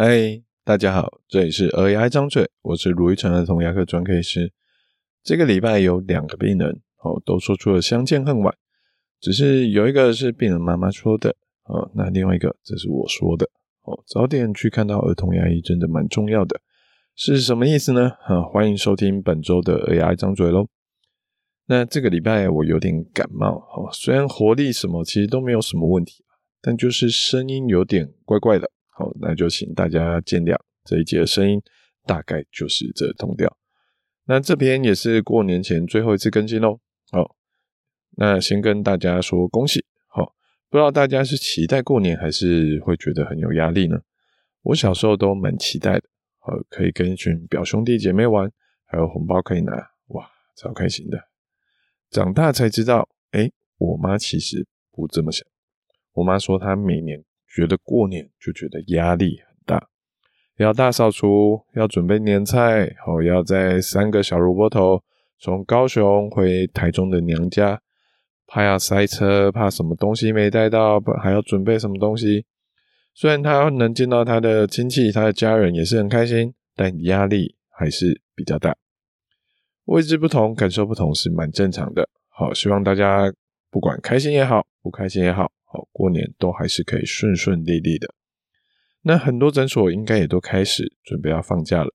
嗨，大家好，这里是儿牙张嘴，我是卢玉成儿童牙科专科医师。这个礼拜有两个病人哦，都说出了相见恨晚，只是有一个是病人妈妈说的哦，那另外一个这是我说的哦。早点去看到儿童牙医真的蛮重要的，是什么意思呢？啊，欢迎收听本周的儿牙张嘴喽。那这个礼拜我有点感冒哦，虽然活力什么其实都没有什么问题，但就是声音有点怪怪的。好，那就请大家见谅，这一集的声音大概就是这通调。那这篇也是过年前最后一次更新喽。好，那先跟大家说恭喜。好，不知道大家是期待过年，还是会觉得很有压力呢？我小时候都蛮期待的，好，可以跟一群表兄弟姐妹玩，还有红包可以拿，哇，超开心的。长大才知道，诶，我妈其实不这么想。我妈说她每年。觉得过年就觉得压力很大，要大扫除，要准备年菜，哦，要在三个小萝卜头从高雄回台中的娘家，怕要塞车，怕什么东西没带到，还要准备什么东西。虽然他能见到他的亲戚、他的家人也是很开心，但压力还是比较大。位置不同，感受不同是蛮正常的。好，希望大家不管开心也好，不开心也好。好，过年都还是可以顺顺利利的。那很多诊所应该也都开始准备要放假了，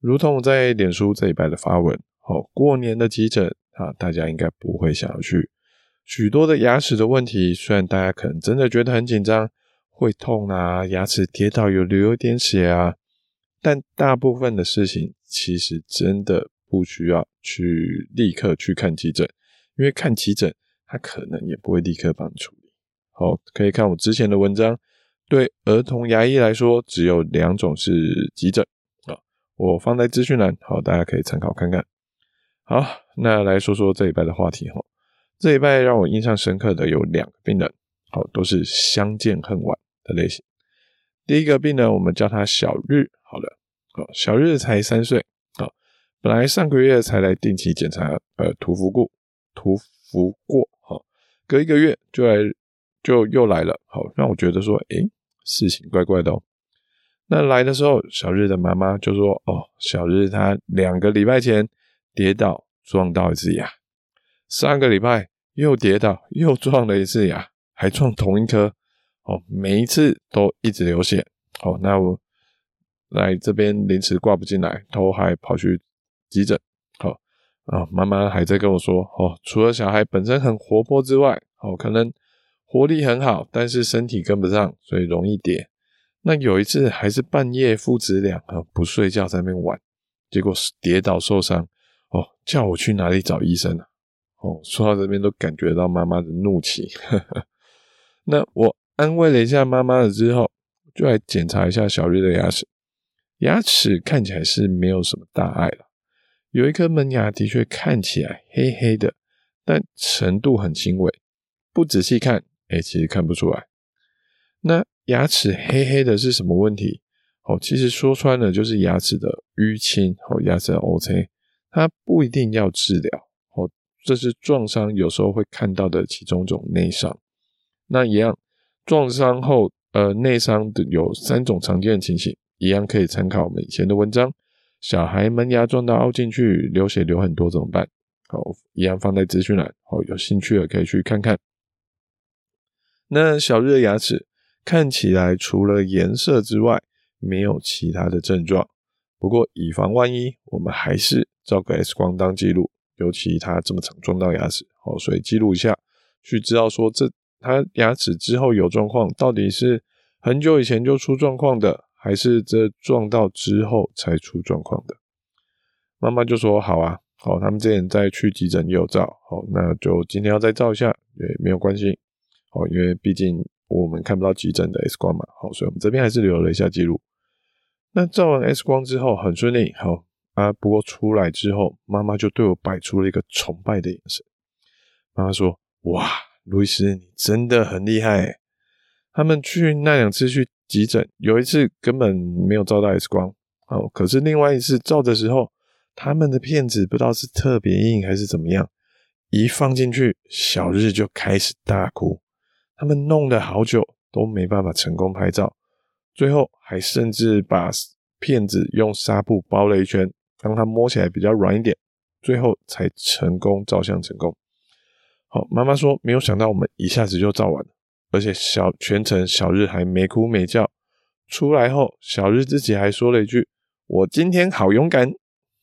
如同我在脸书这一拜的发文。好，过年的急诊啊，大家应该不会想要去。许多的牙齿的问题，虽然大家可能真的觉得很紧张，会痛啊，牙齿跌倒有流有点血啊，但大部分的事情其实真的不需要去立刻去看急诊，因为看急诊，他可能也不会立刻帮你处。好，可以看我之前的文章。对儿童牙医来说，只有两种是急诊啊，我放在资讯栏，好，大家可以参考看看。好，那来说说这礼拜的话题哈。这礼拜让我印象深刻的有两个病人，好，都是相见恨晚的类型。第一个病人，我们叫他小日，好了，好，小日才三岁，好，本来上个月才来定期检查，呃，涂氟过，涂氟过，好，隔一个月就来。就又来了，好，让我觉得说，诶，事情怪怪的哦。那来的时候，小日的妈妈就说，哦，小日他两个礼拜前跌倒撞到一次牙，上个礼拜又跌倒又撞了一次牙，还撞同一颗，哦，每一次都一直流血。好，那我来这边临时挂不进来，都还跑去急诊。好，啊，妈妈还在跟我说，哦，除了小孩本身很活泼之外，哦，可能。活力很好，但是身体跟不上，所以容易跌。那有一次还是半夜父子俩啊不睡觉在那边玩，结果跌倒受伤。哦，叫我去哪里找医生啊？哦，说到这边都感觉到妈妈的怒气。呵呵。那我安慰了一下妈妈了之后，就来检查一下小绿的牙齿。牙齿看起来是没有什么大碍了，有一颗门牙的确看起来黑黑的，但程度很轻微，不仔细看。哎，其实看不出来。那牙齿黑黑的是什么问题？哦，其实说穿了就是牙齿的淤青，哦，牙齿的乌青，它不一定要治疗。哦，这是撞伤有时候会看到的其中一种内伤。那一样，撞伤后，呃，内伤的有三种常见的情形，一样可以参考我们以前的文章。小孩门牙撞到凹进去，流血流很多怎么办？好，一样放在资讯栏。好，有兴趣的可以去看看。那小日的牙齿看起来除了颜色之外，没有其他的症状。不过以防万一，我们还是照个 X 光当记录。尤其他这么常撞到牙齿，好，所以记录一下，去知道说这他牙齿之后有状况，到底是很久以前就出状况的，还是这撞到之后才出状况的？妈妈就说：“好啊，好，他们之前在去急诊也有照，好，那就今天要再照一下，也没有关系。”哦，因为毕竟我们看不到急诊的 X 光嘛，好，所以我们这边还是留了一下记录。那照完 X 光之后很顺利，好啊。不过出来之后，妈妈就对我摆出了一个崇拜的眼神。妈妈说：“哇，路易斯，你真的很厉害。”他们去那两次去急诊，有一次根本没有照到 X 光，哦，可是另外一次照的时候，他们的片子不知道是特别硬还是怎么样，一放进去，小日就开始大哭。他们弄了好久都没办法成功拍照，最后还甚至把片子用纱布包了一圈，让它摸起来比较软一点，最后才成功照相成功。好，妈妈说没有想到我们一下子就照完了，而且小全程小日还没哭没叫。出来后，小日自己还说了一句：“我今天好勇敢。”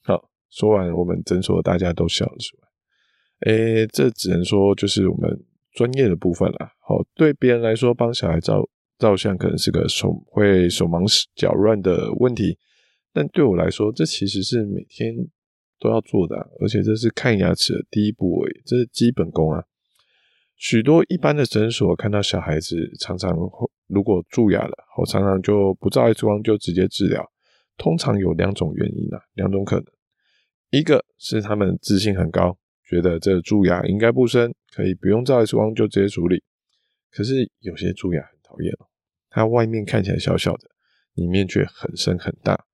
好，说完我们诊所大家都笑了出来。诶，这只能说就是我们专业的部分了。好，对别人来说帮小孩照照相可能是个手会手忙脚乱的问题，但对我来说，这其实是每天都要做的，而且这是看牙齿的第一步而已，这是基本功啊。许多一般的诊所看到小孩子常常如果蛀牙了，我常常就不照 X 光就直接治疗。通常有两种原因啊，两种可能，一个是他们自信很高，觉得这蛀牙应该不深，可以不用照 X 光就直接处理。可是有些蛀牙很讨厌哦，它外面看起来小小的，里面却很深很大，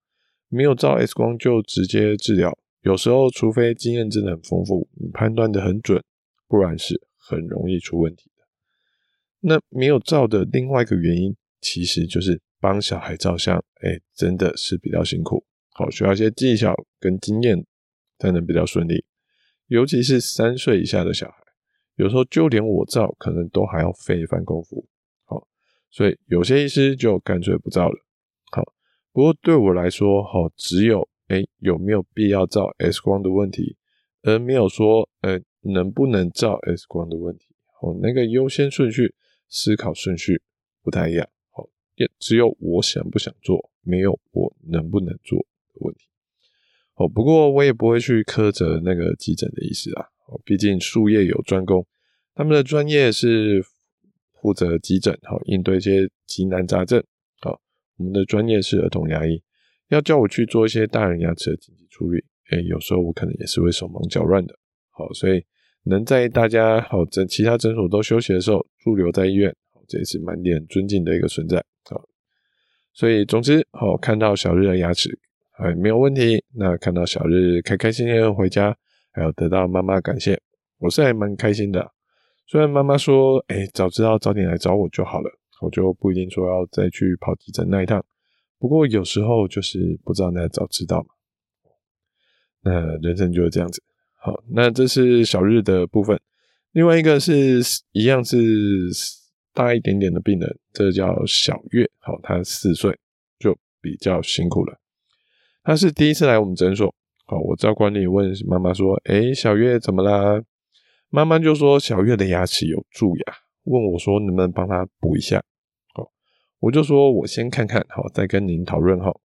没有照 X 光就直接治疗。有时候，除非经验真的很丰富，你判断的很准，不然是。很容易出问题的。那没有照的另外一个原因，其实就是帮小孩照相，哎，真的是比较辛苦，好，需要一些技巧跟经验才能比较顺利。尤其是三岁以下的小孩，有时候就连我照，可能都还要费一番功夫。好，所以有些医师就干脆不照了。好，不过对我来说，好，只有哎有没有必要照 X 光的问题，而没有说呃。能不能照 X 光的问题，哦，那个优先顺序、思考顺序不太一样，哦，也只有我想不想做，没有我能不能做的问题，哦，不过我也不会去苛责那个急诊的医师啊，哦，毕竟术业有专攻，他们的专业是负责急诊，好，应对一些急难杂症，好，我们的专业是儿童牙医，要叫我去做一些大人牙齿的紧急处理，诶，有时候我可能也是会手忙脚乱的，好，所以。能在大家好诊其他诊所都休息的时候驻留在医院，这也是蛮令人尊敬的一个存在。好，所以总之，好看到小日的牙齿还没有问题，那看到小日开开心心的回家，还有得到妈妈感谢，我是还蛮开心的。虽然妈妈说，哎、早知道早点来找我就好了，我就不一定说要再去跑急诊那一趟。不过有时候就是不知道那早知道嘛，那人生就是这样子。好，那这是小日的部分。另外一个是一样是大一点点的病人，这叫小月。好，他四岁就比较辛苦了。他是第一次来我们诊所。好，我照惯例问妈妈说：“哎，小月怎么啦？”妈妈就说：“小月的牙齿有蛀牙，问我说能不能帮他补一下。”好，我就说：“我先看看，好，再跟您讨论。”好，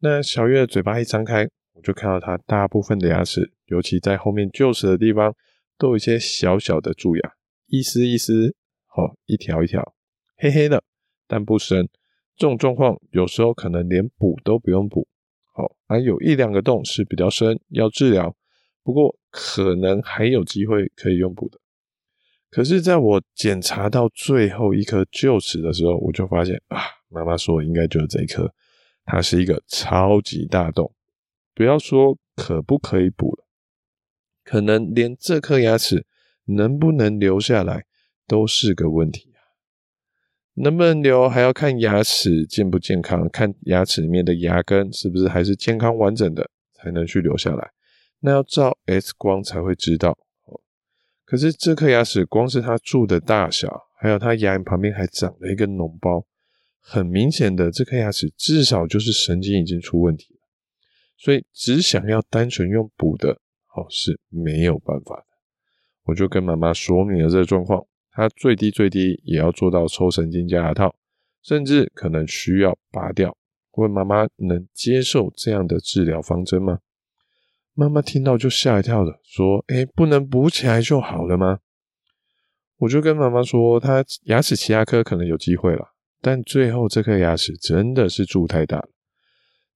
那小月嘴巴一张开。我就看到她大部分的牙齿，尤其在后面臼齿的地方，都有一些小小的蛀牙，一丝一丝，好，一条一条，黑黑的，但不深。这种状况有时候可能连补都不用补，还有一两个洞是比较深，要治疗，不过可能还有机会可以用补的。可是，在我检查到最后一颗臼齿的时候，我就发现啊，妈妈说应该就是这一颗，它是一个超级大洞。不要说可不可以补了，可能连这颗牙齿能不能留下来都是个问题！能不能留还要看牙齿健不健康，看牙齿里面的牙根是不是还是健康完整的，才能去留下来。那要照 X 光才会知道。可是这颗牙齿光是它蛀的大小，还有它牙龈旁边还长了一个脓包，很明显的这颗牙齿至少就是神经已经出问题了。所以只想要单纯用补的，哦，是没有办法的。我就跟妈妈说明了这个状况，他最低最低也要做到抽神经加牙套，甚至可能需要拔掉。问妈妈能接受这样的治疗方针吗？妈妈听到就吓一跳了，说：“诶，不能补起来就好了吗？”我就跟妈妈说，她牙齿其他颗可能有机会了，但最后这颗牙齿真的是蛀太大了。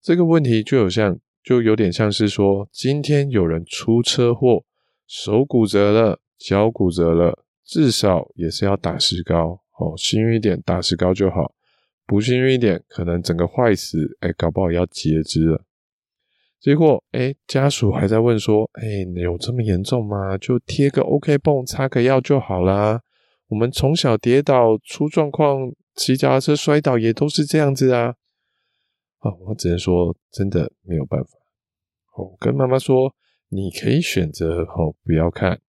这个问题就有像。就有点像是说，今天有人出车祸，手骨折了，脚骨折了，至少也是要打石膏哦。幸运一点，打石膏就好；不幸运一点，可能整个坏死，哎，搞不好要截肢了。结果，哎，家属还在问说，哎，有这么严重吗？就贴个 OK 绷，擦个药就好啦。我们从小跌倒出状况，骑脚踏车摔倒也都是这样子啊。哦，我只能说真的没有办法。哦，跟妈妈说，你可以选择哦不要看，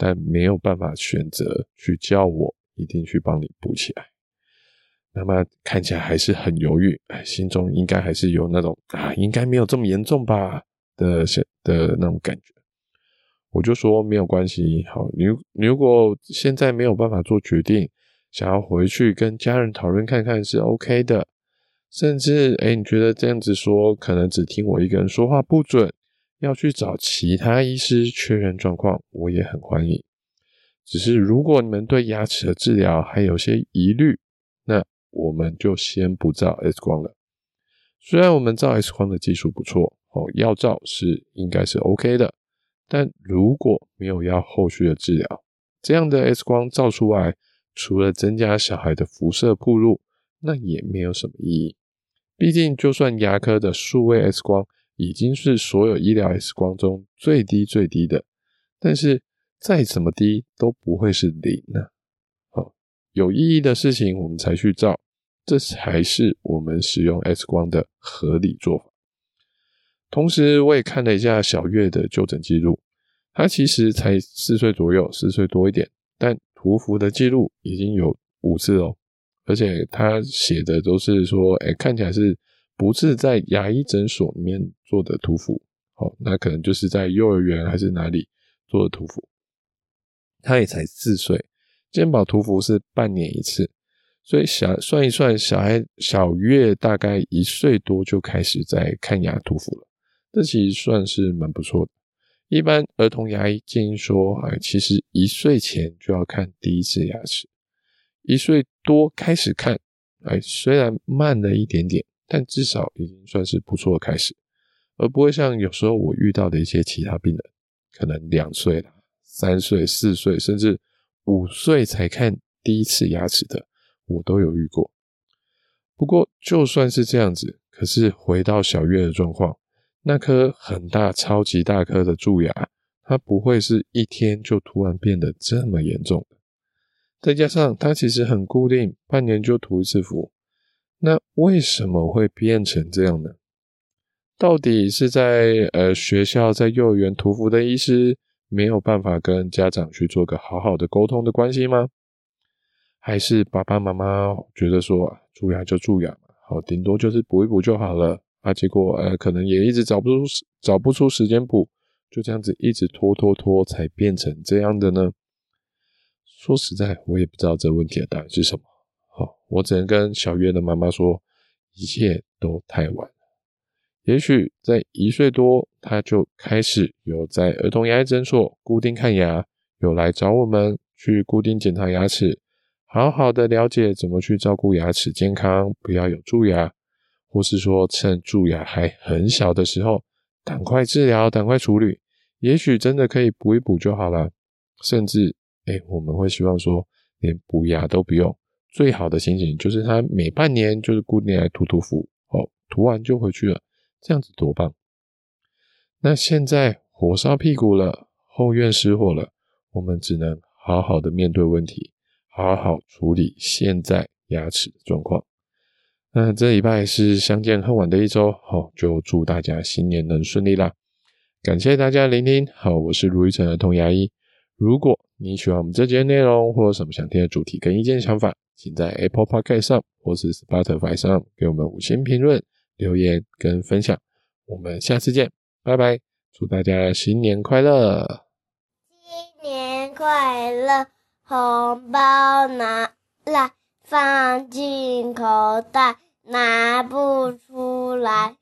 但没有办法选择去叫我一定去帮你补起来。那么看起来还是很犹豫，哎，心中应该还是有那种啊，应该没有这么严重吧的的那种感觉。我就说没有关系，好，你你如果现在没有办法做决定，想要回去跟家人讨论看看是 OK 的，甚至哎，你觉得这样子说可能只听我一个人说话不准，要去找其他医师确认状况，我也很欢迎。只是如果你们对牙齿的治疗还有些疑虑，那我们就先不照 X 光了。虽然我们照 X 光的技术不错，哦，要照是应该是 OK 的。但如果没有要后续的治疗，这样的 X 光照出来，除了增加小孩的辐射暴露，那也没有什么意义。毕竟，就算牙科的数位 X 光已经是所有医疗 X 光中最低最低的，但是再怎么低都不会是零呢。好，有意义的事情我们才去照，这才是我们使用 X 光的合理做法。同时，我也看了一下小月的就诊记录，他其实才四岁左右，四岁多一点，但涂氟的记录已经有五次哦，而且他写的都是说，哎，看起来是不是在牙医诊所里面做的涂氟，哦，那可能就是在幼儿园还是哪里做的涂氟。他也才四岁，健保涂氟是半年一次，所以小算一算，小孩小月大概一岁多就开始在看牙涂氟了。这其实算是蛮不错的。一般儿童牙医建议说，哎，其实一岁前就要看第一次牙齿，一岁多开始看，哎，虽然慢了一点点，但至少已经算是不错的开始，而不会像有时候我遇到的一些其他病人，可能两岁了、三岁、四岁，甚至五岁才看第一次牙齿的，我都有遇过。不过就算是这样子，可是回到小月的状况。那颗很大、超级大颗的蛀牙，它不会是一天就突然变得这么严重的。再加上它其实很固定，半年就涂一次氟。那为什么会变成这样呢？到底是在呃学校在幼儿园涂氟的医师没有办法跟家长去做个好好的沟通的关系吗？还是爸爸妈妈觉得说，蛀牙就蛀牙嘛，好，顶多就是补一补就好了。啊，结果呃，可能也一直找不出找不出时间补，就这样子一直拖拖拖，才变成这样的呢。说实在，我也不知道这问题的答案是什么。我只能跟小月的妈妈说，一切都太晚了。也许在一岁多，他就开始有在儿童牙医诊所固定看牙，有来找我们去固定检查牙齿，好好的了解怎么去照顾牙齿健康，不要有蛀牙。或是说，趁蛀牙还很小的时候，赶快治疗，赶快处理，也许真的可以补一补就好了。甚至，哎、我们会希望说，连补牙都不用，最好的情形就是他每半年就是固定来涂涂氟，哦，涂完就回去了，这样子多棒。那现在火烧屁股了，后院失火了，我们只能好好的面对问题，好好处理现在牙齿的状况。那这礼拜是相见恨晚的一周，好，就祝大家新年能顺利啦！感谢大家聆听，好，我是卢玉成儿童牙医。如果你喜欢我们这节内容，或有什么想听的主题跟意见想法，请在 Apple Podcast 上或是 Spotify 上给我们五星评论、留言跟分享。我们下次见，拜拜！祝大家新年快乐！新年快乐，红包拿来。放进口袋，拿不出来。